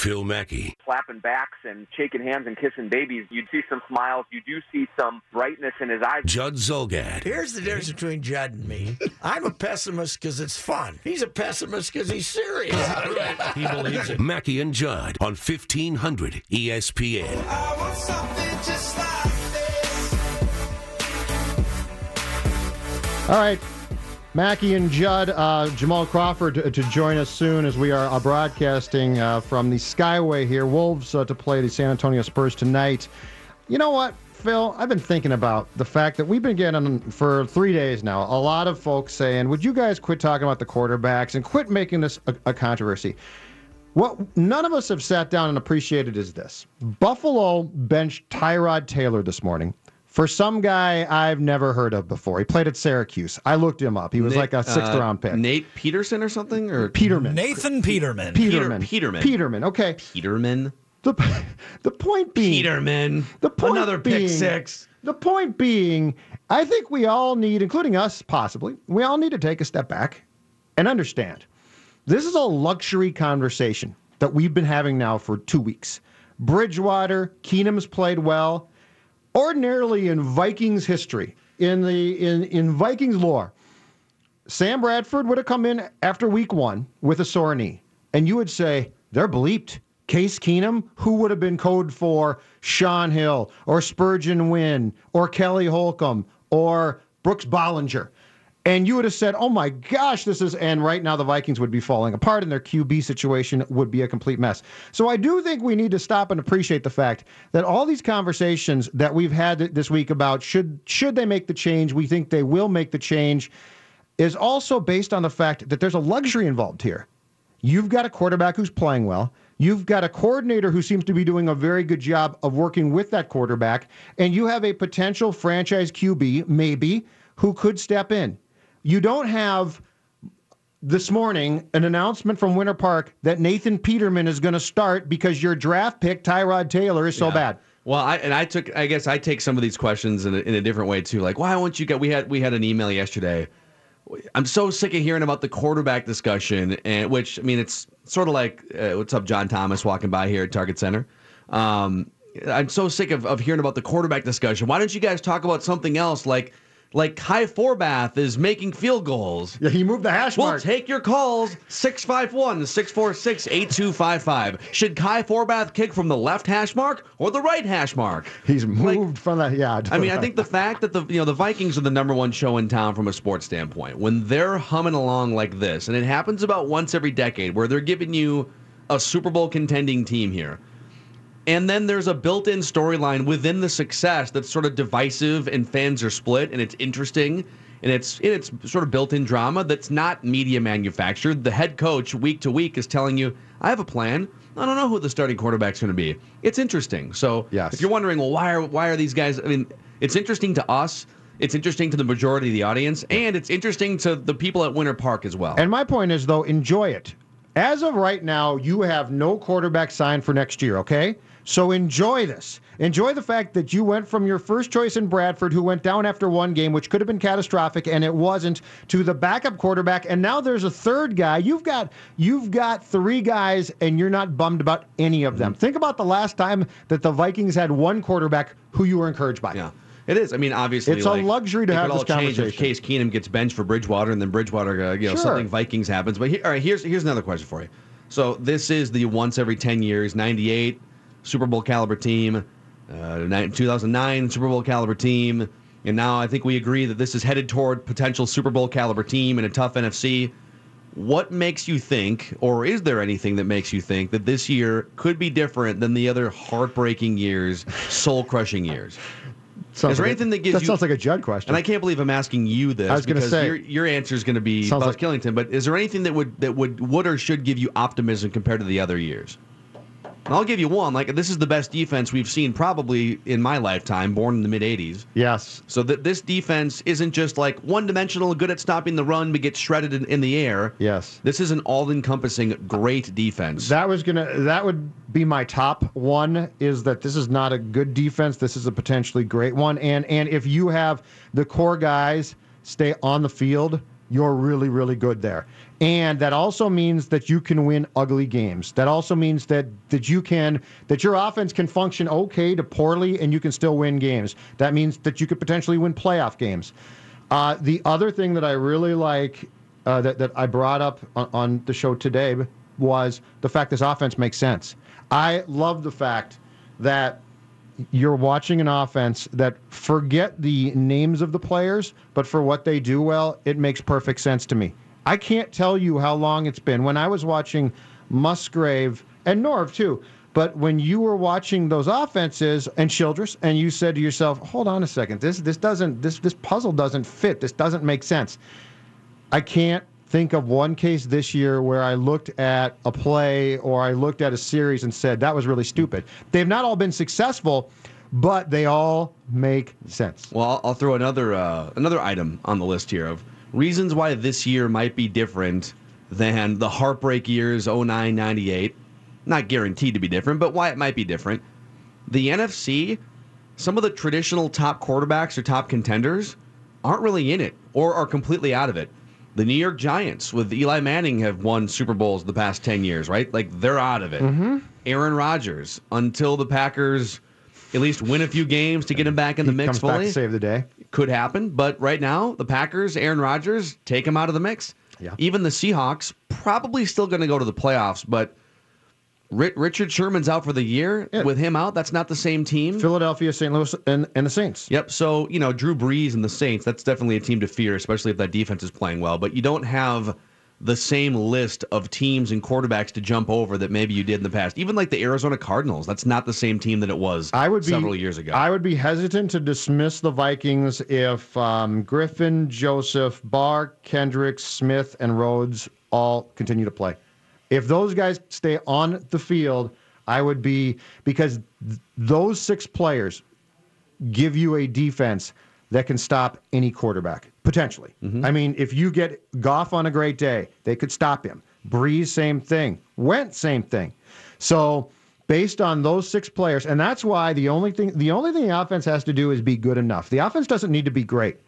Phil Mackey. Slapping backs and shaking hands and kissing babies. You see some smiles. You do see some brightness in his eyes. Judd Zulgad. Here's the difference between Judd and me. I'm a pessimist because it's fun. He's a pessimist because he's serious. he believes it. Mackey and Judd on 1500 ESPN. All right. Mackey and Judd, uh, Jamal Crawford to, to, join us soon as we are uh, broadcasting uh, from the Skyway here. Wolves uh, to play the San Antonio Spurs tonight. You know what, Phil? I've been thinking about the fact that we've been getting for three days now a lot of folks saying, "Would you guys quit talking about the quarterbacks and quit making this a, a controversy?" What none of us have sat down and appreciated is this: Buffalo benched Tyrod Taylor this morning for some guy I've never heard of before. He played at Syracuse. I looked him up. He was Nate, like a sixth uh, round pick. Nate Peterson or something? Or Peterman. Nathan Peterman. Peterman. Peter, Peterman. Peterman. Okay. Peterman. The the point being Peterman. The point another being, pick six. The point being, I think we all need, including us possibly, we all need to take a step back and understand. This is a luxury conversation that we've been having now for two weeks. Bridgewater, Keenum's played well ordinarily in Vikings history, in the in in Vikings lore, Sam Bradford would have come in after week one with a sore knee, and you would say they're bleeped. Case Keenum, who would have been code for Shaun Hill or Spurgeon Wynn or Kelly Holcomb or Brooks Bollinger and you would have said, "Oh my gosh, this is." And right now, the Vikings would be falling apart, and their QB situation would be a complete mess. So I do think we need to stop and appreciate the fact that all these conversations that we've had this week about should should they make the change, we think they will make the change, is also based on the fact that there's a luxury involved here. You've got a quarterback who's playing well. You've got a coordinator who seems to be doing a very good job of working with that quarterback, and you have a potential franchise QB, maybe, who could step in. You don't have this morning an announcement from Winter Park that Nathan Peterman is going to start because your draft pick Tyrod Taylor is so yeah. bad. Well, I and I took I guess I take some of these questions in a, in a different way too. Like, why won't you get? We had we had an email yesterday. I'm so sick of hearing about the quarterback discussion, and which I mean, it's sort of like uh, what's up, John Thomas walking by here at Target Center. Um, I'm so sick of, of hearing about the quarterback discussion. Why don't you guys talk about something else like? Like Kai Forbath is making field goals. Yeah, he moved the hash mark. we'll take your calls 651 646 8255. Should Kai Forbath kick from the left hash mark or the right hash mark? He's moved like, from that. Yeah. I mean, I think the fact that the you know the Vikings are the number one show in town from a sports standpoint, when they're humming along like this, and it happens about once every decade where they're giving you a Super Bowl contending team here and then there's a built-in storyline within the success that's sort of divisive and fans are split and it's interesting and it's it's sort of built-in drama that's not media manufactured. The head coach week to week is telling you, "I have a plan. I don't know who the starting quarterback's going to be." It's interesting. So yes. if you're wondering, well, why are why are these guys? I mean, it's interesting to us. It's interesting to the majority of the audience, and it's interesting to the people at Winter Park as well. And my point is, though, enjoy it. As of right now, you have no quarterback signed for next year. Okay. So enjoy this. Enjoy the fact that you went from your first choice in Bradford, who went down after one game, which could have been catastrophic, and it wasn't, to the backup quarterback, and now there's a third guy. You've got you've got three guys, and you're not bummed about any of them. Think about the last time that the Vikings had one quarterback who you were encouraged by. Yeah. It is. I mean, obviously, it's like, a luxury to have this conversation. If Case Keenum gets benched for Bridgewater, and then Bridgewater, uh, you know, sure. something Vikings happens. But all right, here's here's another question for you. So this is the once every 10 years, 98 Super Bowl caliber team, uh, 2009 Super Bowl caliber team. And now I think we agree that this is headed toward potential Super Bowl caliber team in a tough NFC. What makes you think, or is there anything that makes you think that this year could be different than the other heartbreaking years, soul crushing years? Sounds Is there like a- anything that gives that you- sounds like a Judd question? And I can't believe I'm asking you this I was say- your, your answer is going to be Buzz like- Killington. But is there anything that would that would would or should give you optimism compared to the other years? And I'll give you one. Like this is the best defense we've seen probably in my lifetime, born in the mid '80s. yes. So that this defense isn't just like one dimensional, good at stopping the run, but gets shredded in, in the air. Yes. This is an all-encompassing great defense. That was gonna. That would be my top one. Is that this is not a good defense. This is a potentially great one. And and if you have the core guys stay on the field, you're really really good there. And that also means that you can win ugly games. That also means that that you can that your offense can function okay to poorly, and you can still win games. That means that you could potentially win playoff games. Uh, the other thing that I really like uh, that that I brought up on, on the show today was the fact this offense makes sense. I love the fact that you're watching an offense that forget the names of the players, but for what they do well, it makes perfect sense to me. I can't tell you how long it's been when I was watching Musgrave and Norv too. But when you were watching those offenses and Childress, and you said to yourself, "Hold on a second, this this doesn't this this puzzle doesn't fit. This doesn't make sense." I can't think of one case this year where I looked at a play or I looked at a series and said that was really stupid. They've not all been successful, but they all make sense. Well, I'll, throw another uh, another item on the list here of reasons why this year might be different than the heartbreak years 09, 98. Not guaranteed to be different, but why it might be different. The NFC, some of the traditional top quarterbacks or top contenders aren't really in it or are completely out of it. The New York Giants with Eli Manning have won Super Bowls the past 10 years, right? Like they're out of it. Mm-hmm. Aaron Rodgers, until the Packers at least win a few games to get him back in the He mix fully save the day. could happen. But right now, the Packers, Aaron Rodgers, take him out of the mix. Yeah. Even the Seahawks, probably still going to go to the playoffs. But Ri- Richard Sherman's out for the year. Yeah. With him out, that's not the same team. Philadelphia, St. Louis, and, and the Saints. Yep. So, you know, Drew Brees and the Saints, that's definitely a team to fear, especially if that defense is playing well. But you don't have the same list of teams and quarterbacks to jump over that maybe you did in the past. Even like the Arizona Cardinals, that's not the same team that it was I would be several years ago. I would be hesitant to dismiss the Vikings if um, Griffin, Joseph, Barr, Kendrick, Smith, and Rhodes all continue to play. If those guys stay on the field, I would be because th- those six players give you a defense that can stop any quarterback potentially. Mm-hmm. I mean, if you get Goff on a great day, they could stop him. Brees, same thing. Went, same thing. So based on those six players, and that's why the only thing the only thing the offense has to do is be good enough. The offense doesn't need to be great.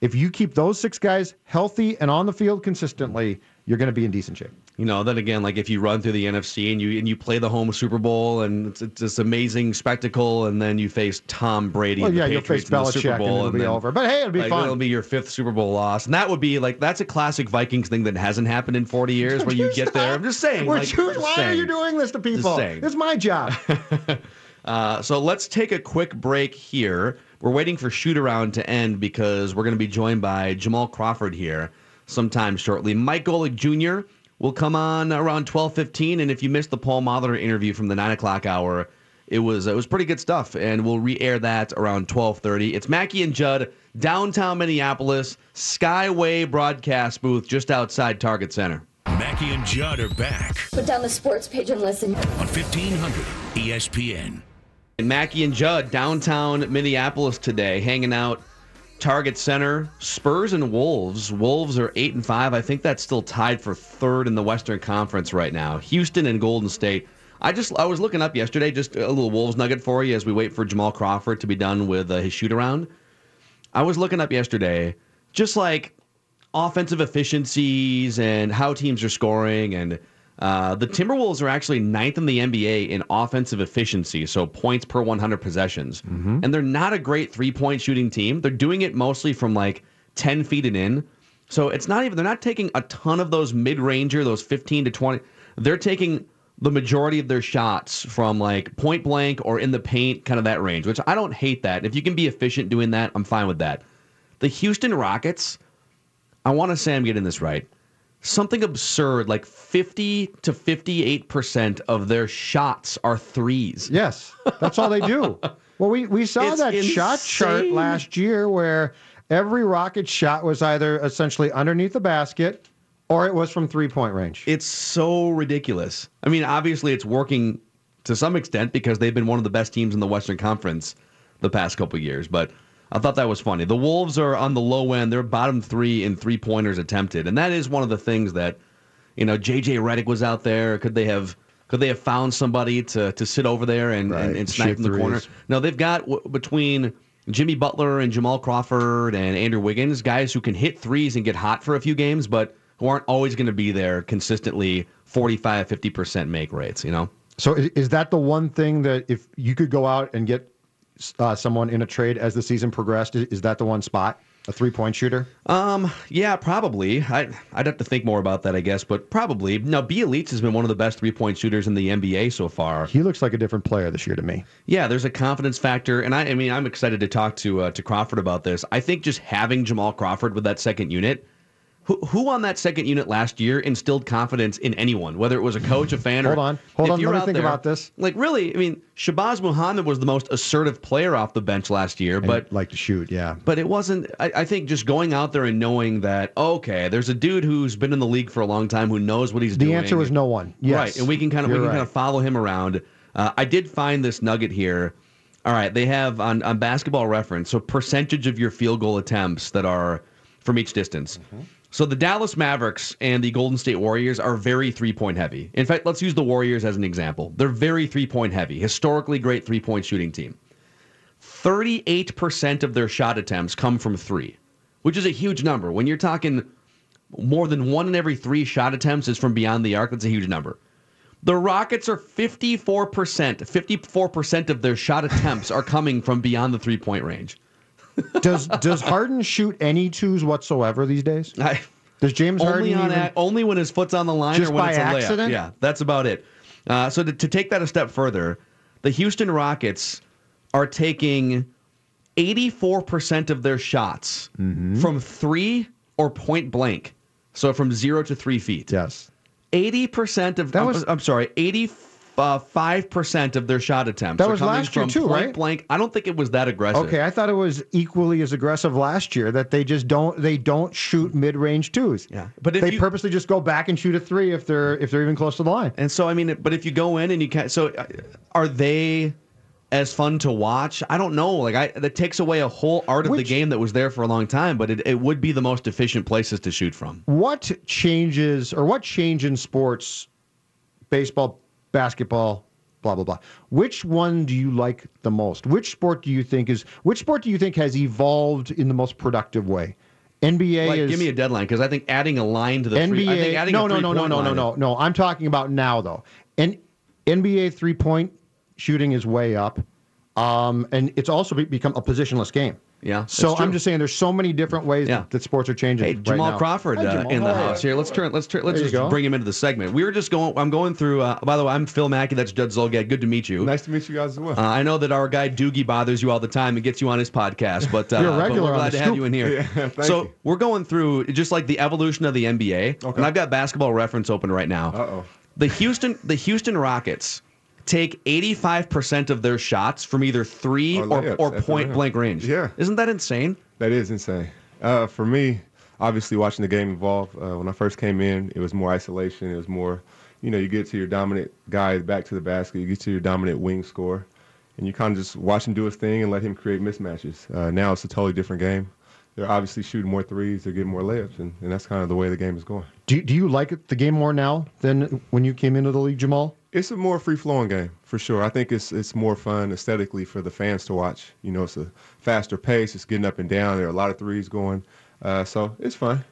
If you keep those six guys healthy and on the field consistently, you're going to be in decent shape. You know, then again, like if you run through the NFC and you and you play the home Super Bowl and it's, it's this amazing spectacle, and then you face Tom Brady Well, and the yeah, you'll face Belichick and it'll be then, over. But hey, it'll be like, fun. It'll be your fifth Super Bowl loss, and that would be like that's a classic Vikings thing that hasn't happened in 40 years, where you get there. I'm just saying. We're like, choos- just why are you doing this to people? saying. It's my job. Uh, so let's take a quick break here. We're waiting for shoot around to end because we're going to be joined by Jamal Crawford here sometime shortly. Mike Golic Jr. will come on around twelve fifteen, and if you missed the Paul Molitor interview from the nine o'clock hour, it was it was pretty good stuff, and we'll re-air that around twelve thirty. It's Mackey and Judd, downtown Minneapolis, Skyway broadcast booth just outside Target Center. Mackey and Judd are back Put down the sports page and listen. on E 1500 ESPN. And Mackey and Judd, downtown Minneapolis today, hanging out. Target Center, Spurs and Wolves. Wolves are eight and five. I think that's still tied for third in the Western Conference right now. Houston and Golden State. I just I was looking up yesterday, just a little Wolves nugget for you as we wait for Jamal Crawford to be done with uh, his shoot around. I was looking up yesterday, just like offensive efficiencies and how teams are scoring. And uh, the Timberwolves are actually ninth in the NBA in offensive efficiency, so points per 100 possessions. And they're not a great three point shooting team. They're doing it mostly from like 10 feet and in. So it's not even, they're not taking a ton of those mid ranger, those 15 to 20. they're taking the majority of their shots from like point blank or in the paint, kind of that range, which I don't hate that. If you can be efficient doing that, I'm fine with that. The Houston Rockets, I want to say I'm getting this right. Something absurd, like 50 to 58% of their shots are threes. Yes, that's all they do. Well, we, we saw It's that shot chart last year where every Rocket shot was either essentially underneath the basket or it was from three point range. It's so ridiculous. I mean, obviously, it's working to some extent because they've been one of the best teams in the Western Conference the past couple years. But I thought that was funny. The Wolves are on the low end; they're bottom three in three pointers attempted, and that is one of the things that you know. JJ Redick was out there. Could they have? Could they have found somebody to to sit over there and, and, and snipe Shoot from the corner? threes. No, they've got w- between Jimmy Butler and Jamal Crawford and Andrew Wiggins, guys who can hit threes and get hot for a few games, but who aren't always going to be there consistently 45, 50% make rates, you know? So is, is that the one thing that if you could go out and get uh, someone in a trade as the season progressed, is, that the one spot? A three point shooter? Um, yeah, probably. I, I'd have to think more about that, I guess, but probably. Now, Bjelica has been one of the best three point shooters in the NBA so far. He looks like a different player this year to me. Yeah, there's a confidence factor, and I, I mean, I'm excited to talk to uh, to Crawford about this. I think just having Jamal Crawford with that second unit, who who on that second unit last year instilled confidence in anyone, whether it was a coach, a fan, or Hold on. Hold on, you're let me think there- about this. Like, really, I mean, Shabazz Muhammad was the most assertive player off the bench last year, but But like to shoot, yeah. but it wasn't. I, I think just going out there and knowing that okay, there's a dude who's been in the league for a long time who knows what he's The doing. The answer was no one. Yes. Right, and we can kind of we You're can kind of follow him around. Uh, I did find this nugget here. All right, they have on on Basketball Reference so percentage of your field goal attempts that are from each distance. Mm-hmm. So the Dallas Mavericks and the Golden State Warriors are very three point heavy. In fact, let's use the Warriors as an example. They're very three point heavy, historically great three point shooting team. 38% of their shot attempts come from three, which is a huge number. When you're talking more than one in every three shot attempts is from beyond the arc, that's a huge number. The Rockets are 54%. 54% of their shot attempts are coming from beyond the three point range. Does does Harden shoot any twos whatsoever these days? I, Does James Harden only on even, a, only when his foot's on the line Just or when by it's a layup. accident? Yeah, that's about it. Uh, so to, to take that a step further, the Houston Rockets are taking 84% of their shots Mm-hmm. from three or point blank. So from zero to three feet. Yes. 80% of, That I'm- was- I'm, sorry, 85% of their shot attempts That are was coming last year too, right? blank. I don't think it was that aggressive. Okay, I thought it was equally as aggressive last year that they just don't they don't shoot mid range twos. Yeah, but if they you- purposely just go back and shoot a three if they're if they're even close to the line. And so, I mean, but if you go in and you can't, so uh, are they as fun to watch? I don't know. Like, I that takes away a whole art of the game that was there for a long time, but it, it would be the most efficient places to shoot from. What changes or what change in sports, baseball, basketball, blah blah blah? Which one do you like the most? Which sport do you think is which sport do you think has evolved in the most productive way? NBA Like, is give me a deadline because I think adding a line to the NBA. three, I think adding no, no, no, no, no, no, no, no. I'm talking about now though. And NBA three point shooting is way up, um, and it's also become a positionless game. Yeah, So that's I'm just saying, there's so many different ways Yeah. that, that sports are changing. Hey, right Jamal now. Crawford Hi, uh, Jamal. in the How are house here. Let's turn. Let's turn. Let's There just go. bring him into the segment. We were just going. I'm going through. Uh, by the way, I'm Phil Mackey. That's Judd Zulgad. Good to meet you. Nice to meet you guys as well. Uh, I know that our guy Doogie bothers you all the time and gets you on his podcast, but, uh, You're a but regular we're on glad the to have you in here. Yeah, thank so you. we're going through just like the evolution of the NBA, and I've got Basketball Reference open right now. Uh-oh. The Houston, the Houston Rockets take 85% of their shots from either three Or or, layups or at point blank range. Yeah. isn't that insane? That is insane. Uh, for me, obviously watching the game evolve. Uh, when I first came in, it was more isolation. It was more, you know, you get to your dominant guy back to the basket. You get to your dominant wing score, and you kind of just watch him do his thing and let him create mismatches. Uh, now it's a totally different game. They're obviously shooting more threes. They're getting more layups, and, and that's kind of the way the game is going. Do, do you like the game more now than when you came into the league, Jamal? It's a more free flowing game for sure. I think it's it's more fun aesthetically for the fans to watch. You know, it's a faster pace. It's getting up and down. There are a lot of threes going, uh, so it's fun.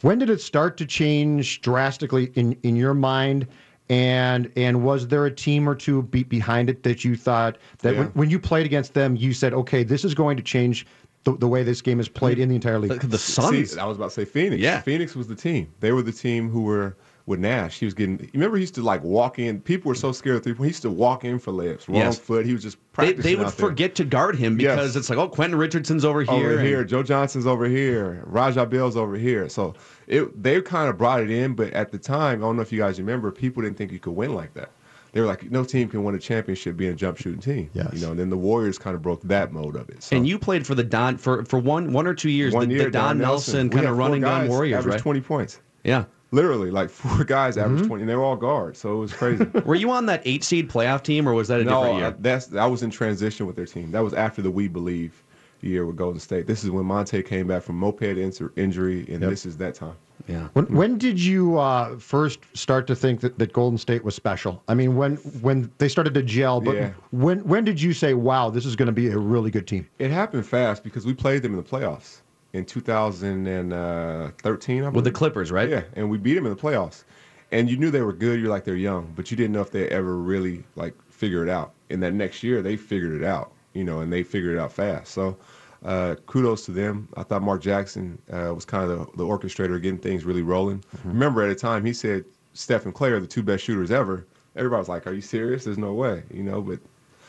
When did it start to change drastically in, in your mind? And and was there a team or two be, behind it that you thought that when, Yeah. when you played against them, you said, okay, this is going to change the, the way this game is played in the entire league? The, the Suns. See, I was about to say Phoenix. Yeah. Phoenix was the team. They were the team who were with Nash. He was getting. You remember he used to like walk in. People were so scared of three point. He used to walk in for layups, wrong Yes. foot. He was just They, practicing. they would out there. forget to guard him Yes. because it's like, oh, Quentin Richardson's over here. over and- here. Joe Johnson's over here. Raja Bell's over here. So it they kind of brought it in, but at the time, I don't know if you guys remember, people didn't think you could win like that. They were like, no team can win a championship being a jump shooting team. Yes. You know, and then the Warriors kind of broke that mode of it. So And you played for the Don for, for one one or two years, one the, year, the Don, Nelson, We kind of running gun Warriors, average right? Twenty points. Yeah. Literally, like four guys Mm-hmm. twenty, and they were all guards, so it was crazy. Were you on that eight seed playoff team, or was that a no, different year? uh, that's I was in transition with their team. That was after the We Believe year with Golden State. This is when Monta came back from moped inter- injury, and this is that time. yeah. When, when did you uh, first start to think that, that Golden State was special? I mean, when when they started to gel, but Yeah. when when did you say, "Wow, this is going to be a really good team"? It happened fast because we played them in the playoffs in 2013. I With the. Clippers, right? Yeah, and we beat them in the playoffs. And you knew they were good. You're like they're young, but you didn't know if they ever really like figure it out. And that next year they figured it out, you know, and they figured it out fast. So uh, kudos to them. I thought Mark Jackson uh, was kind of the, the orchestrator getting things really rolling. Mm-hmm. Remember at a time he said Steph and Klay are the two best shooters ever. Everybody was like, "Are you serious? There's no way," you know. But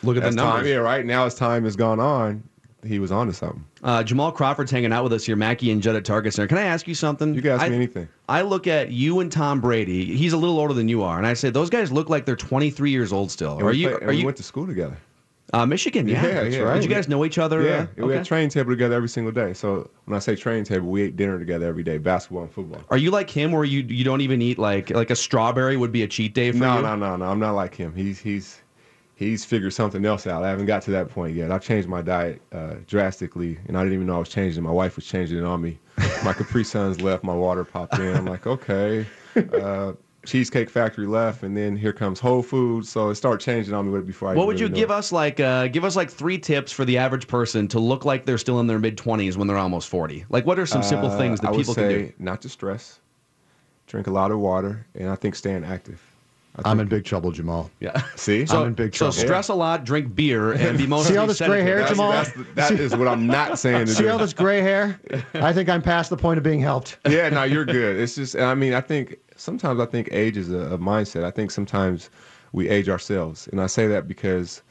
Look at the as time, yeah, right now as time has gone on, he was onto something. Uh, Jamal Crawford's hanging out with us here, Mackey and Judd at Target Center. Can I ask you something? You can ask I, me anything. I look at you and Tom Brady. He's a little older than you are, and I say those guys look like they're 23 years old still. And Are we you? play- Are we you? went to school together. Uh, Michigan, yeah, Yeah, that's yeah. right. Did you guys know each other? Yeah, uh, we had training table together every single day. So when I say training table, we ate dinner together every day, basketball and football. Are you like him, where you you don't even eat like like a strawberry would be a cheat day for No, you? no, no, no. I'm not like him. He's he's he's figured something else out. I haven't got to that point yet. I've changed my diet uh, drastically, and I didn't even know I was changing. it. My wife was changing it on me. My Capri Suns left. My water popped in. I'm like, okay. Uh, Cheesecake Factory left, and then here comes Whole Foods. So it started changing on me before I. What would you give us like uh, give us like three tips for the average person to look like they're still in their mid 20s when they're almost 40? Like what are some simple Uh, things that I would people can do? Not to stress. Drink a lot of water, and I think staying active. I I'm think- in big trouble, Jamal. Yeah. See, So, I'm in big trouble. so stress a lot, drink beer, and be mostly See all this gray hair, sedentary. Jamal? That's, that's, that is what I'm not saying to See do. all this gray hair? I think I'm past the point of being helped. yeah, no, you're good. It's just, I mean, I think sometimes I think age is a, a mindset. I think sometimes we age ourselves, and I say that because,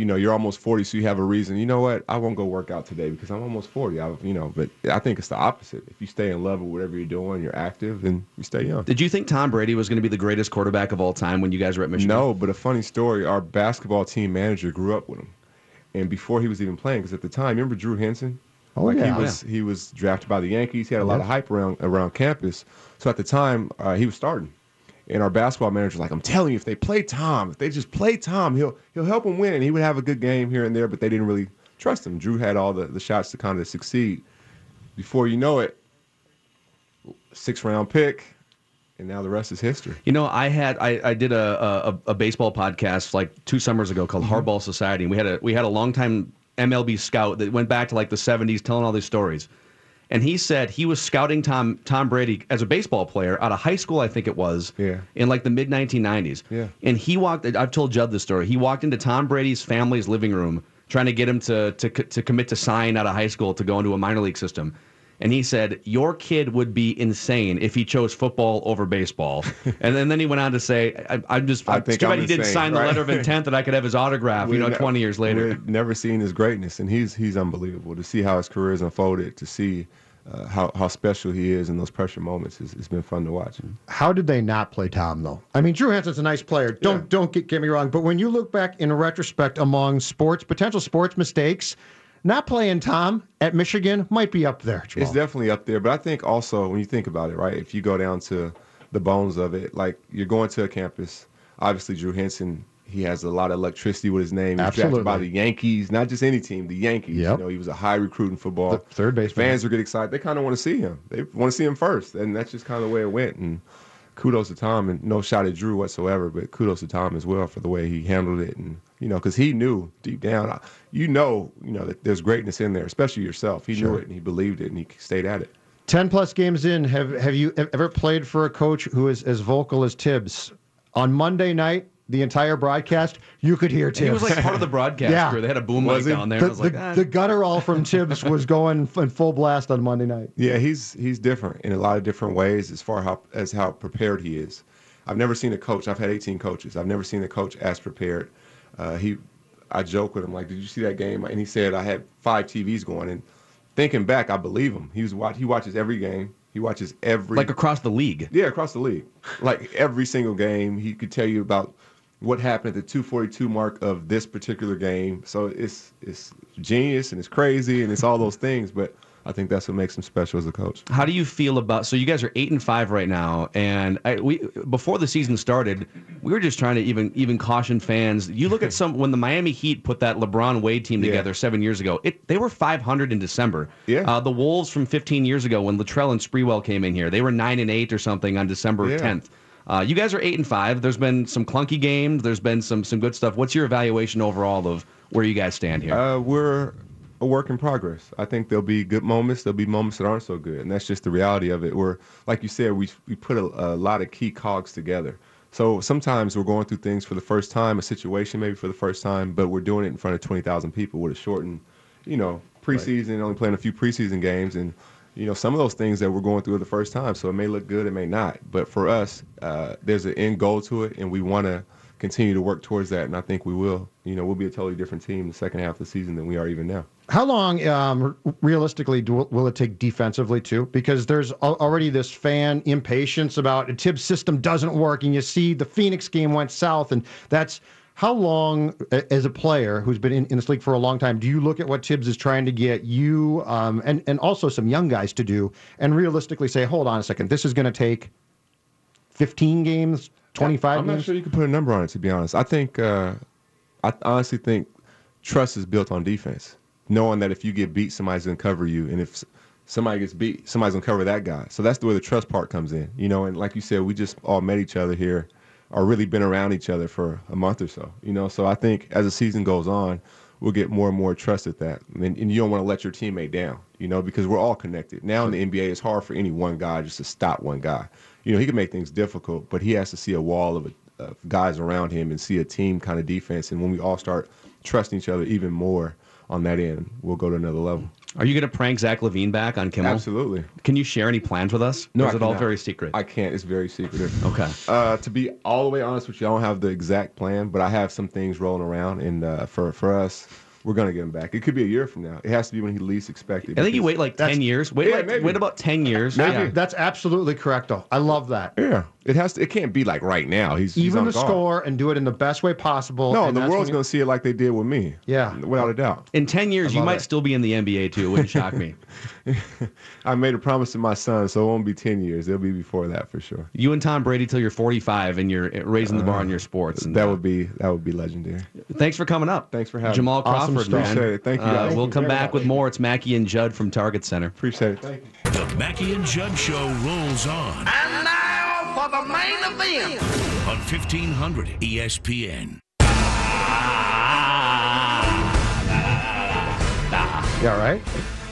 you know, you're almost 40, so you have a reason. You know what? I won't go work out today because I'm almost 40. I, you know, but I think it's the opposite. If you stay in love with whatever you're doing, you're active, then you stay young. Did you think Tom Brady was going to be the greatest quarterback of all time when you guys were at Michigan? No, but a funny story. Our basketball team manager grew up with him, and before he was even playing, because at the time, remember Drew Henson? Oh, like yeah. He was he was drafted by the Yankees. He had a lot of hype around around campus. So at the time, uh, he was starting, and our basketball manager was like, "I'm telling you, if they play Tom, if they just play Tom, he'll he'll help them win, and he would have a good game here and there." But they didn't really trust him. Drew had all the, the shots to kind of succeed. Before you know it, six round pick, and now the rest is history. You know, I had I, I did a, a a baseball podcast like two summers ago called Mm-hmm. Hardball Society, and we had a we had a longtime MLB scout that went back to like the '70s, telling all these stories. And he said he was scouting Tom Tom Brady as a baseball player out of high school, I think it was, Yeah. in like the mid 1990s. Yeah. And he walked. I've told Judd this story. He walked into Tom Brady's family's living room trying to get him to to to commit to sign out of high school to go into a minor league system. And he said, Your kid would be insane if he chose football over baseball. and then, then he went on to say, I, I'm just, I I'm think too bad he didn't sign the letter of intent that I could have his autograph, you We've know, ne- 20 years later. Never seen his greatness, and he's he's unbelievable. To see how his career has unfolded, to see uh, how how special he is in those pressure moments, it's, it's been fun to watch. How did they not play Tom though? I mean, Drew Henson's a nice player. Don't Yeah. don't get, get me wrong, but when you look back in retrospect among sports potential sports mistakes, not playing Tom at Michigan might be up there. Jamal. It's definitely up there, but I think also when you think about it, right? If you go down to the bones of it, like you're going to a campus. Obviously, Drew Henson, he has a lot of electricity with his name. He's drafted by the Yankees, not just any team, the Yankees. Yep. You know, he was a high recruit in football. The third base Fans are get excited. They kind of want to see him. They want to see him first, and that's just kind of the way it went. And kudos to Tom, and no shot at Drew whatsoever, but kudos to Tom as well for the way he handled it, and you know, because he knew deep down, you know, you know that there's greatness in there, especially yourself. He knew it, and he believed it, and he stayed at it. Ten plus games in, have have you ever played for a coach who is as vocal as Thibs? On Monday night, the entire broadcast, you could hear Thibs. He was like part of the broadcast Yeah. crew. They had a boom mic Was he? down there. the, I was like, ah. the guttural from Thibs was going in full blast on Monday night. Yeah, he's he's different in a lot of different ways as far how as how prepared he is. I've never seen a coach. I've had 18 coaches. I've never seen a coach as prepared. Uh, he, I joke with him like, "Did you see that game?" And he said, "I had five TVs going." And thinking back, I believe him. He was watch. He watches every game. He watches every like across the league. yeah across the league, like every single game. He could tell you about what happened at the 242 mark of this particular game. So it's it's genius and it's crazy and it's all those things. But I think that's what makes him special as a coach. How do you feel about? So you guys are eight and five right now, and I, we before the season started, we were just trying to even even caution fans. You look at some when the Miami Heat put that LeBron Wade team Yeah. together seven years ago. It they were 500 in December. Yeah. Uh, the Wolves from 15 years ago when Latrell and Sprewell came in here, they were nine and eight or something on December Yeah. 10th. Uh, you guys are eight and five. There's been some clunky games. There's been some some good stuff. What's your evaluation overall of where you guys stand here? Uh, we're a work in progress. I think there'll be good moments. There'll be moments that aren't so good, and that's just the reality of it. We're like you said, we we put a, a lot of key cogs together. So sometimes we're going through things for the first time, a situation maybe for the first time, but we're doing it in front of twenty thousand people with a shortened, you know, preseason, only playing a few preseason games, and you know some of those things that we're going through the first time. So it may look good, it may not, but for us, uh, there's an end goal to it, and we want to continue to work towards that, and I think we will. You know, we'll be a totally different team the second half of the season than we are even now. How long, um, realistically, do, will it take defensively too? Because there's already this fan impatience about Thibs' system doesn't work, and you see the Phoenix game went south, and that's how long, as a player who's been in, in this league for a long time, do you look at what Thibs is trying to get you um, and and also some young guys to do, and realistically say, hold on a second, this is going to take 15 games, 25 I'm not sure you can put a number on it. To be honest, I think uh, I honestly think trust is built on defense, knowing that if you get beat, somebody's gonna cover you, and if somebody gets beat, somebody's gonna cover that guy. So that's the way the trust part comes in, you know. And like you said, we just all met each other here, or really been around each other for a month or so, you know. So I think as the season goes on, we'll get more and more trust at that, and, and you don't want to let your teammate down, you know, because we're all connected. Now in the NBA, it's hard for any one guy just to stop one guy. You know, he can make things difficult, but he has to see a wall of, of guys around him and see a team kind of defense. And when we all start trusting each other even more on that end, we'll go to another level. Are you going to prank Zach LaVine back on Kimmel? Absolutely. Can you share any plans with us? No, or I is it all very secret? I can't. It's very secretive. Okay. Uh, to be all the way honest with you, I don't have the exact plan, but I have some things rolling around, and uh, for for us, we're gonna get him back. It could be a year from now. It has to be when he least expected. I think you wait like ten years. Wait, Yeah, like, maybe. wait about ten years. Maybe. Yeah. That's absolutely correct, though. I love that. Yeah, it has to. It can't be like right now. He's he's Even on the guard. score and do it in the best way possible. No, and the world's gonna see it like they did with me. Yeah. without a doubt. In ten years, you might it. still be in the NBA too. It wouldn't shock me. I made a promise to my son, so it won't be ten years. It'll be before that for sure. You and Tom Brady till you're 45, and you're raising the bar in your sports. And, That would be that would be legendary. Thanks for coming up. Thanks for having Jamal me. Awesome Crawford. stuff. man. Appreciate it. Thank you, Uh, guys. we'll you come back much. with more. It's Mackey and Judd from Target Center. Appreciate it. Thank you. The Mackey and Judd Show rolls on. And now for the main event. on E 1500 ESPN. Yeah, right?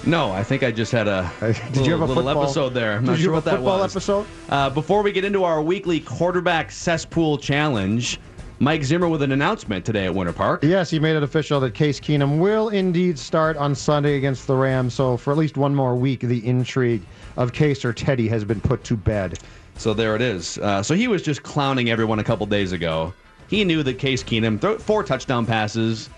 No, I think I just had a Did little, you have a little football episode there. I'm Did not you sure have what a that was. episode? Uh, before we get into our weekly quarterback cesspool challenge, Mike Zimmer with an announcement today at Winter Park. Yes, he made it official that Case Keenum will indeed start on Sunday against the Rams. So for at least one more week, the intrigue of Case or Teddy has been put to bed. So there it is. Uh, so he was just clowning everyone a couple days ago. He knew that Case Keenum threw four touchdown passes,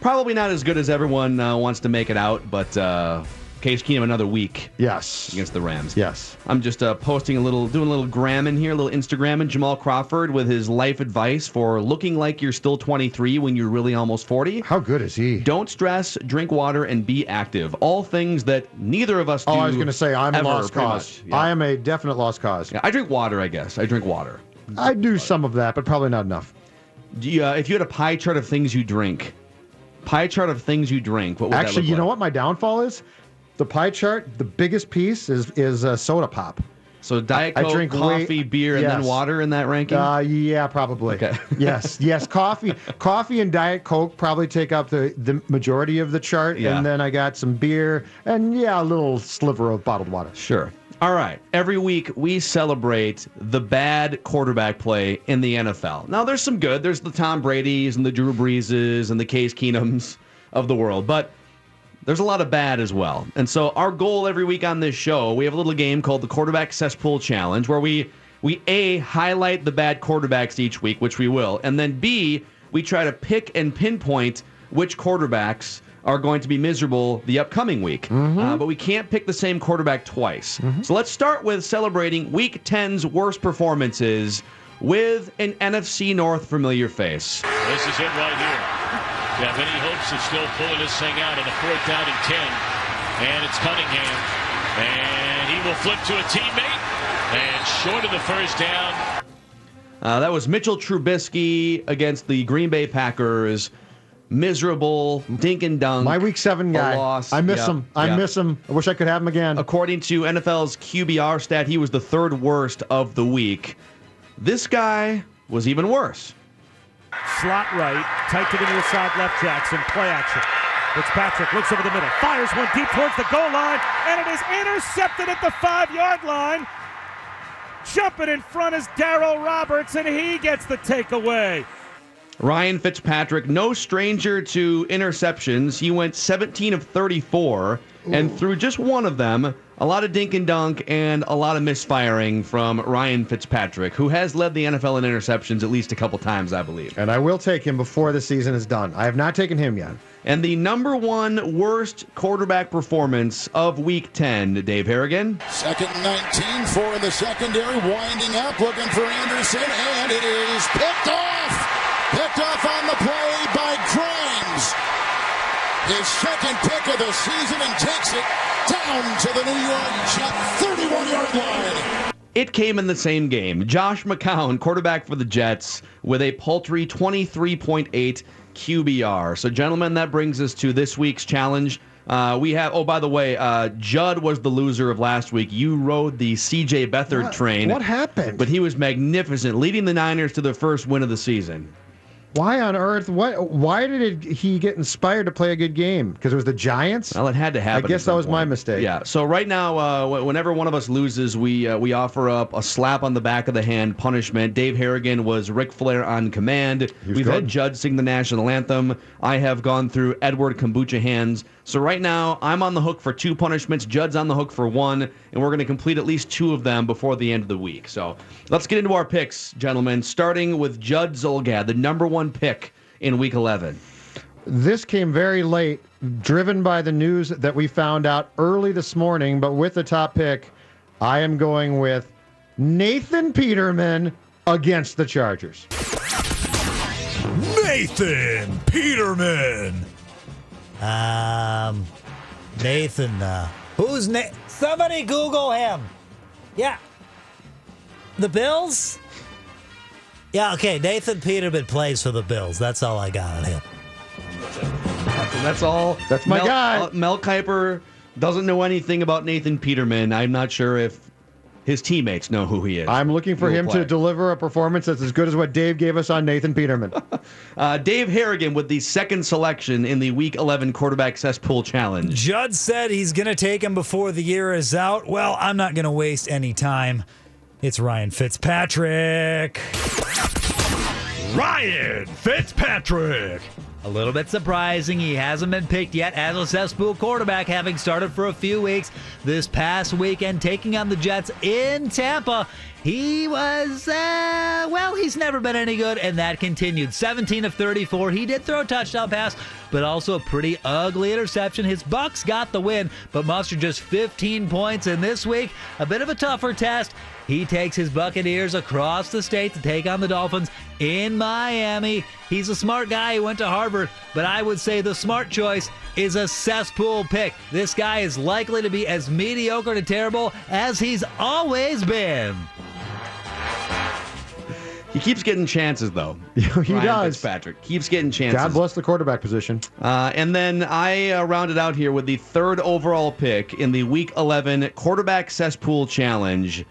probably not as good as everyone uh, wants to make it out, but uh, Case Keenum another week Yes. against the Rams. Yes. I'm just uh, posting a little, doing a little gram in here, a little Instagramming. Jamal Crawford with his life advice for looking like you're still 23 when you're really almost 40. How good is he? Don't stress, drink water, and be active. All things that neither of us do. Oh, I was going to say I'm a lost cause. Yeah. I am a definite lost cause. Yeah, I drink water, I guess. I drink water. I do some of that, but probably not enough. Do you, uh, if you had a pie chart of things you drink, pie chart of things you drink, what Actually, you know what my downfall is? The pie chart, the biggest piece is is uh, soda pop. So Diet I Coke, drink way- coffee, beer, and then water in that ranking? Uh, yeah, probably. Okay. yes, yes. Coffee, coffee, and Diet Coke probably take up the, the majority of the chart, Yeah. and then I got some beer and yeah, a little sliver of bottled water. Sure. All right. Every week we celebrate the bad quarterback play in the NFL. Now there's some good. There's the Tom Brady's and the Drew Breeses and the Case Keenums of the world, but there's a lot of bad as well. And so our goal every week on this show, we have a little game called the Quarterback Cesspool Challenge where we we A highlight the bad quarterbacks each week, which we will, and then B, we try to pick and pinpoint which quarterbacks are going to be miserable the upcoming week. Uh, but we can't pick the same quarterback twice. So let's start with celebrating Week 10's worst performances with an NFC North familiar face. This is it right here. You have any hopes of still pulling this thing out on the fourth down and 10. And it's Cunningham. And he will flip to a teammate. And short of the first down. Uh, that was Mitchell Trubisky against the Green Bay Packers. Miserable, dink and dunk. My week seven a guy. loss. I miss Yep, him. I yep. miss him. I wish I could have him again. According to NFL's QBR stat, he was the third worst of the week. This guy was even worse. Slot right, tight to the near side left Jackson. Play action. Fitzpatrick looks over the middle, fires one deep towards the goal line, and it is intercepted at the five yard line. Jumping in front is Darryl Roberts, and he gets the takeaway. Ryan Fitzpatrick, no stranger to interceptions. He went 17 of 34 and threw just one of them. A lot of dink and dunk and a lot of misfiring from Ryan Fitzpatrick, who has led the NFL in interceptions at least a couple times, I believe. And I will take him before the season is done. I have not taken him yet. And the number one worst quarterback performance of Week 10, Dave Harrigan. Second and 19, four in the secondary, winding up, looking for Anderson, and it is picked off. Picked off on the play by Grimes. His second pick of the season and takes it down to the New York Jet 31 yard line. It came in the same game. Josh McCown, quarterback for the Jets, with a paltry 23.8 QBR. So, gentlemen, that brings us to this week's challenge. Uh, we have, oh, by the way, uh, Judd was the loser of last week. You rode the CJ Beathard What- train. what happened? But he was magnificent, leading the Niners to their first win of the season. Why on earth? What? Why did it, he get inspired to play a good game? Because it was the Giants. Well, it had to happen. I guess that was my mistake. Yeah. So right now, uh, whenever one of us loses, we uh, we offer up a slap on the back of the hand punishment. Dave Harrigan was Ric Flair on command. We've had. Judd sing the national anthem. I have gone through Edward Kombucha hands. So right now, I'm on the hook for two punishments. Judd's on the hook for one, and we're going to complete at least two of them before the end of the week. So let's get into our picks, gentlemen. Starting with Judd Zulgad, the number one pick in Week 11. This came very late, driven by the news that we found out early this morning. But with the top pick, I am going with Nathan Peterman against the Chargers. Nathan Peterman. Um, Nathan. Uh, who's Na- Somebody Google him. Yeah. The Bills. Yeah. Okay. Nathan Peterman plays for the Bills. That's all I got on him. That's all. That's my Mel, guy. uh, Mel Kiper doesn't know anything about Nathan Peterman. I'm not sure if his teammates know who he is. I'm looking for him play. to deliver a performance that's as good as what Dave gave us on Nathan Peterman. Uh, Dave Harrigan with the second selection in the Week 11 Quarterback Cesspool Challenge. Judd said he's going to take him before the year is out. Well, I'm not going to waste any time. It's Ryan Fitzpatrick. Ryan Fitzpatrick. A little bit surprising. He hasn't been picked yet as a cesspool quarterback, having started for a few weeks this past weekend, taking on the Jets in Tampa. He was, uh, well, he's never been any good, and that continued. 17 of 34. He did throw a touchdown pass, but also a pretty ugly interception. His Bucks got the win, but mustered just 15 points. And this week, a bit of a tougher test. He takes his Buccaneers across the state to take on the Dolphins in Miami. He's a smart guy. He went to Harvard, but I would say the smart choice is a cesspool pick. This guy is likely to be as mediocre to terrible as he's always been. He keeps getting chances, though. he Ryan does. Fitzpatrick keeps getting chances. God bless the quarterback position. Uh, and then I uh, rounded out here with the third overall pick in the Week 11 Quarterback Cesspool Challenge.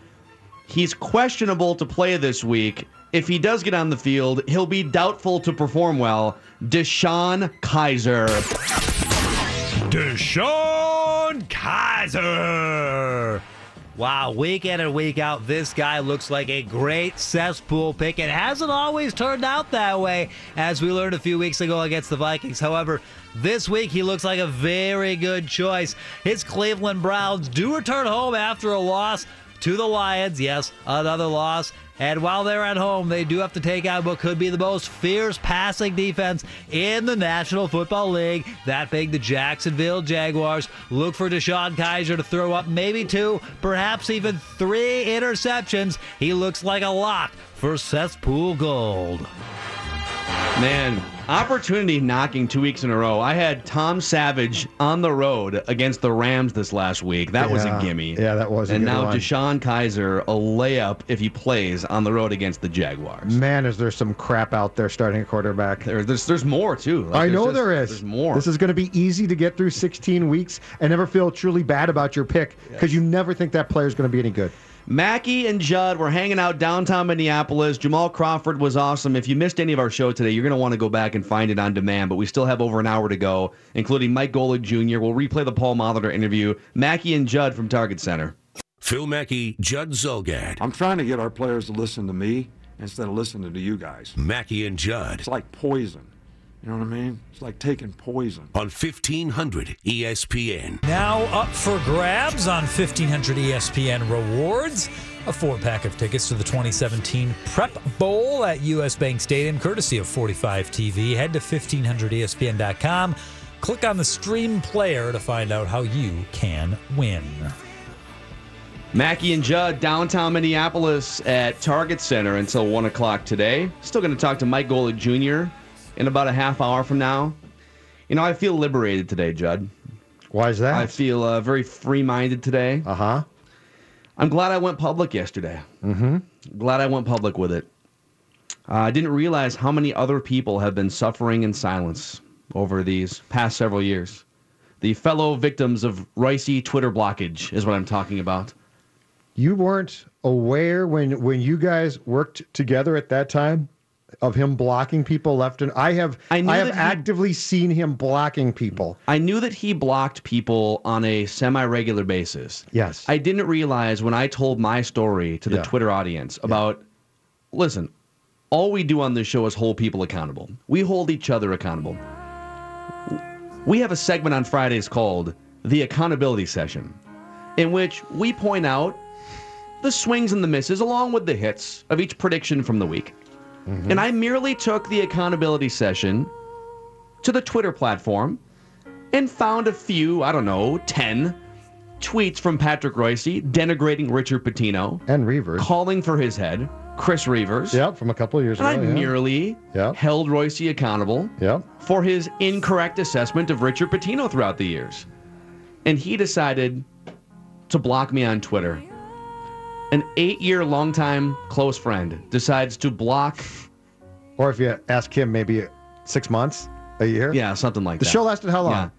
He's questionable to play this week. If he does get on the field, he'll be doubtful to perform well. DeShone Kizer. DeShone Kizer. Wow, week in and week out, this guy looks like a great cesspool pick. It hasn't always turned out that way, as we learned a few weeks ago against the Vikings. However, this week he looks like a very good choice. His Cleveland Browns do return home after a loss to the Lions. Yes, another loss. And while they're at home, they do have to take out what could be the most fierce passing defense in the National Football League. That being the Jacksonville Jaguars. Look for DeShone Kizer to throw up maybe two, perhaps even three interceptions. He looks like a lock for cesspool gold. Man, opportunity knocking two weeks in a row. I had Tom Savage on the road against the Rams this last week. That was a Yeah. gimme. Yeah, that was a And now one. DeShone Kizer, a layup if he plays on the road against the Jaguars. Man, is there some crap out there starting a quarterback? There, there's there's more too. Like, I there's know just- there is. There's more. This is going to be easy to get through 16 weeks and never feel truly bad about your pick because you never think that player is going to be any good. Mackey and Judd were hanging out downtown Minneapolis. Jamal Crawford was awesome. If you missed any of our show today, you're going to want to go back and find it on demand, but we still have over an hour to go, including Mike Golic Jr. We'll replay the Paul Molitor interview. Mackey and Judd from Target Center. Phil Mackey, Judd Zulgad. I'm trying to get our players to listen to me instead of listening to you guys. Mackey and Judd It's like poison. You know what I mean? It's like taking poison. on E 1500 ESPN. Now up for grabs on 1500 ESPN Rewards. A four pack of tickets to the 2017 Prep Bowl at US Bank Stadium, courtesy of 45 TV. Head to 1500ESPN.com. Click on the stream player to find out how you can win. Mackey and Judd, downtown Minneapolis at Target Center until 1 o'clock today. Still going to talk to Mike Golic Jr. in about a half hour from now. You know, I feel liberated today, Judd. Why is that? I feel uh, very free minded today. Uh huh. I'm glad I went public yesterday. Mm-hmm. Glad I went public with it. Uh, I didn't realize how many other people have been suffering in silence over these past several years. The fellow victims of Reusse Twitter blockage is what I'm talking about. You weren't aware when when you guys worked together at that time of him blocking people left and I have I, knew have that he- actively seen him blocking people. I knew that he blocked people on a semi regular basis. Yes. I didn't realize when I told my story to the Yeah. Twitter audience about, listen, all we do on this show is hold people accountable. We hold each other accountable. We have a segment on Fridays called The Accountability Session, in which we point out the swings and the misses along with the hits of each prediction from the week. Mm-hmm. And I merely took the accountability session to the Twitter platform and found a few, I don't know, 10 tweets from Patrick Reusse denigrating Richard Pitino and Reavers, calling for his head, Chris Reavers. Yep, from a couple of years ago. I yeah. merely held Reusse accountable Yep. for his incorrect assessment of Richard Pitino throughout the years. And he decided to block me on Twitter. An eight year longtime close friend decides to block. Or if you ask him, maybe six months, a year. Yeah, something like The that. The show lasted how long? Yeah.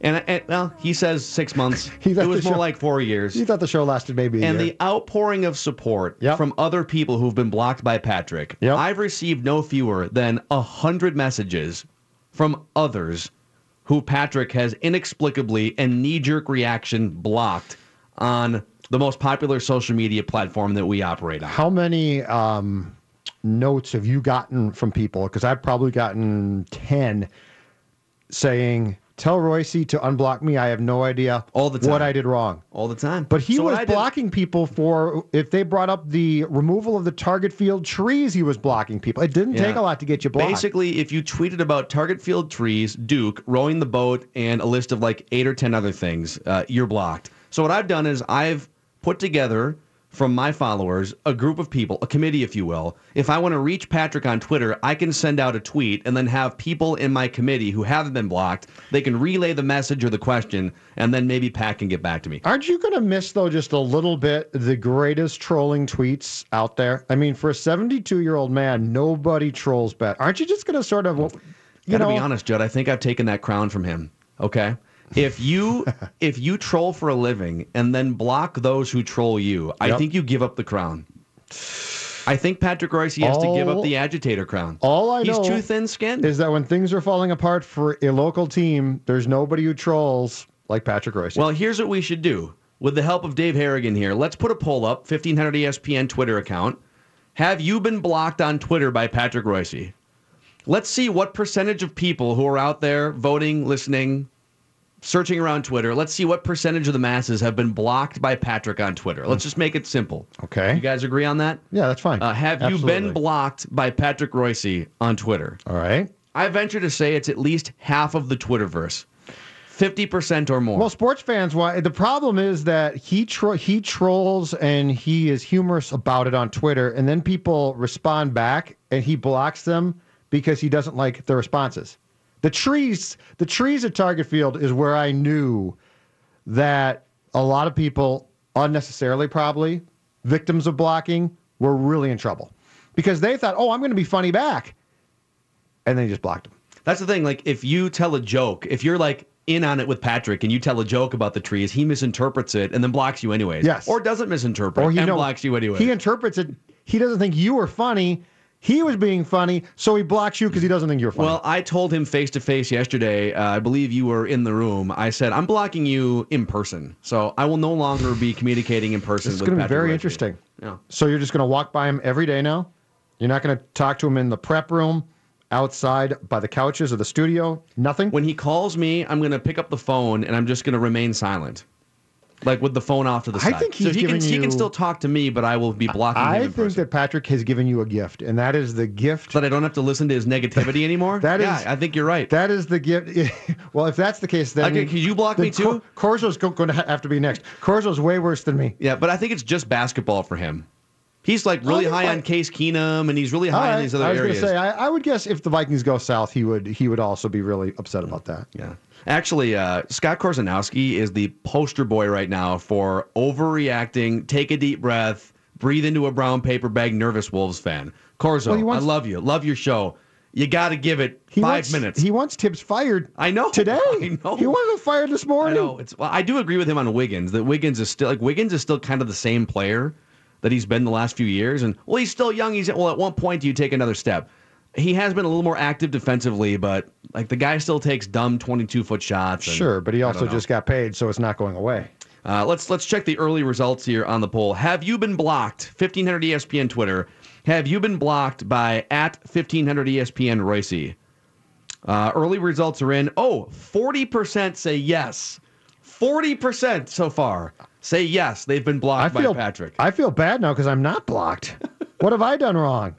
And, and well, he says six months. He it was the more like four years. You thought the show lasted maybe a and year. the outpouring of support from other people who've been blocked by Patrick. I've received no fewer than a hundred messages from others who Patrick has inexplicably and knee-jerk reaction blocked on the most popular social media platform that we operate on. How many um, notes have you gotten from people? Because I've probably gotten 10 saying, Tell Reusse to unblock me. I have no idea All the time. what I did wrong. All the time. But he So was did- blocking people for if they brought up the removal of the target field trees, he was blocking people. It didn't Yeah. take a lot to get you blocked. Basically, if you tweeted about Target Field trees, Duke, rowing the boat, and a list of like eight or 10 other things, uh, you're blocked. So, what I've done is I've put together from my followers a group of people, a committee, if you will. If I want to reach Patrick on Twitter, I can send out a tweet and then have people in my committee who haven't been blocked, they can relay the message or the question, and then maybe Pat can get back to me. Aren't you going to miss, though, just a little bit the greatest trolling tweets out there? I mean, for a 72 year old man, nobody trolls better. Aren't you just going to sort of, you Gotta know, be honest, Judd. I think I've taken that crown from him. Okay. If you if you troll for a living and then block those who troll you, I Yep. think you give up the crown. I think Patrick Reusse has to give up the agitator crown. All I He's know too thin-skinned. Is that when things are falling apart for a local team, there's nobody who trolls like Patrick Reusse. Well, here's what we should do. with the help of Dave Harrigan here, let's put a poll up 1500 ESPN Twitter account. Have you been blocked on Twitter by Patrick Reusse? Let's see what percentage of people who are out there voting, listening, searching around Twitter. Let's see what percentage of the masses have been blocked by Patrick on Twitter. Let's just make it simple. Okay. You guys agree on that? Yeah, that's fine. Uh, have you been blocked by Patrick Reusse on Twitter? All right. I venture to say it's at least half of the Twitterverse. 50% or more. Well, sports fans, why the problem is that he tro- he trolls and he is humorous about it on Twitter, and then people respond back, and he blocks them because he doesn't like the responses. The trees, the trees at Target Field is where I knew that a lot of people, unnecessarily probably, victims of blocking, were really in trouble because they thought, "Oh, I'm going to be funny back," and then he just blocked them. That's the thing. Like, if you tell a joke, if you're like in on it with Patrick and you tell a joke about the trees, he misinterprets it and then blocks you anyways. Yes. Or doesn't misinterpret Or he and blocks you anyway. He interprets it. He doesn't think you were funny. He was being funny, so he blocks you because he doesn't think you're funny. Well, I told him face to face yesterday. Uh, I believe you were in the room. I said I'm blocking you in person, so I will no longer be communicating in person. it's going to be very Reusse. interesting. Yeah. So you're just going to walk by him every day now. You're not going to talk to him in the prep room, outside by the couches of the studio. Nothing. When he calls me, I'm going to pick up the phone and I'm just going to remain silent, like with the phone off to the side. I side. think so he's he can given he can you- still talk to me, but I will be blocking him I in think person. that Patrick has given you a gift, and that is the gift that I don't have to listen to his negativity anymore. That is, yeah, I think you're right. That is the gift. well, if that's the case, then Okay, could you block then me too? Cor- Corzo's going to have to be next. Corzo's way worse than me. Yeah, but I think it's just basketball for him. He's like really high on Case Keenum, and he's really high on these other I was areas. going to say, I, I would guess if the Vikings go south, he would he would also be really upset about that. Yeah. Actually, uh, Scott Korzenowski is the poster boy right now for overreacting, take a deep breath, breathe into a brown paper bag, nervous Wolves fan. Corzo, Well, wants- I love you. Love your show. You got to give it He five wants, minutes. He wants Thibs fired. I know today. I know. He wanted him fired this I morning. know. It's well, I do agree with him on Wiggins. That Wiggins is still like Wiggins is still kind of the same player that he's been the last few years. And well, he's still young. He's well, at one point do you take another step? He has been a little more active defensively, but like the guy still takes dumb twenty-two foot shots. and- Sure, but he also just got paid, so it's not going away. Uh, let's let's check the early results here on the poll. Have you been blocked? 1500 ESPN Twitter. Have you been blocked by at 1500 ESPN Reusse? Uh, early results are in. Oh, 40% say yes. 40% so far say yes. They've been blocked I feel by Patrick. I feel bad now because I'm not blocked. what have I done wrong?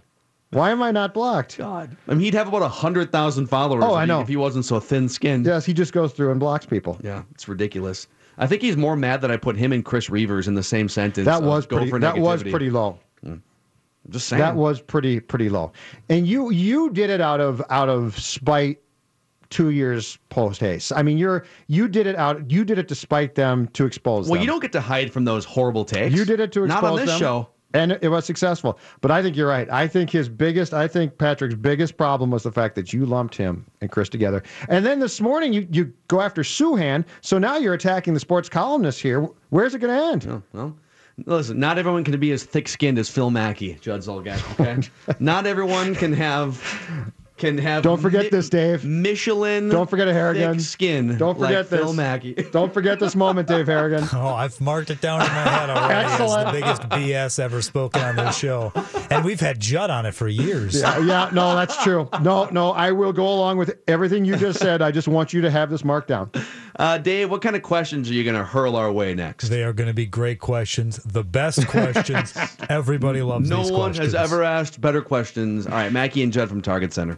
Why am I not blocked? God, I mean, he'd have about 100,000 followers Oh, I know. if he wasn't so thin skinned. Yes, he just goes through and blocks people. Yeah, it's ridiculous. I think he's more mad that I put him and Chris Reavers in the same sentence. That was go pretty. That was pretty low. Hmm. Just saying. That was pretty pretty low. And you you did it out of out of spite. Two years post haste. I mean, you're you did it out. You did it to spite them to expose Well, them. you don't get to hide from those horrible takes. You did it to expose them. Not on this them, show. And it was successful. But I think you're right. I think his biggest, I think Patrick's biggest problem was the fact that you lumped him and Chris together. And then this morning you you go after Souhan. So now you're attacking the sports columnist here. Where's it going to end? Well, listen, not everyone can be as thick-skinned as Phil Mackey, Judd Zulgad. Okay, not everyone can have can have. Don't forget Mi- this, Dave. Michelin. Don't forget a Harrigan. thick skin. Don't forget like this. Phil Mackey. Don't forget this moment, Dave Harrigan. Oh, I've marked it down in my head already as the biggest BS ever spoken on this show. And we've had Judd on it for years. Yeah, yeah, no, that's true. No, no, I will go along with everything you just said. I just want you to have this marked down. Uh, Dave, what kind of questions are you going to hurl our way next? They are going to be great questions, the best questions. Everybody loves this. No these one questions. has ever asked better questions. All right, Mackey and Judd from Target Center.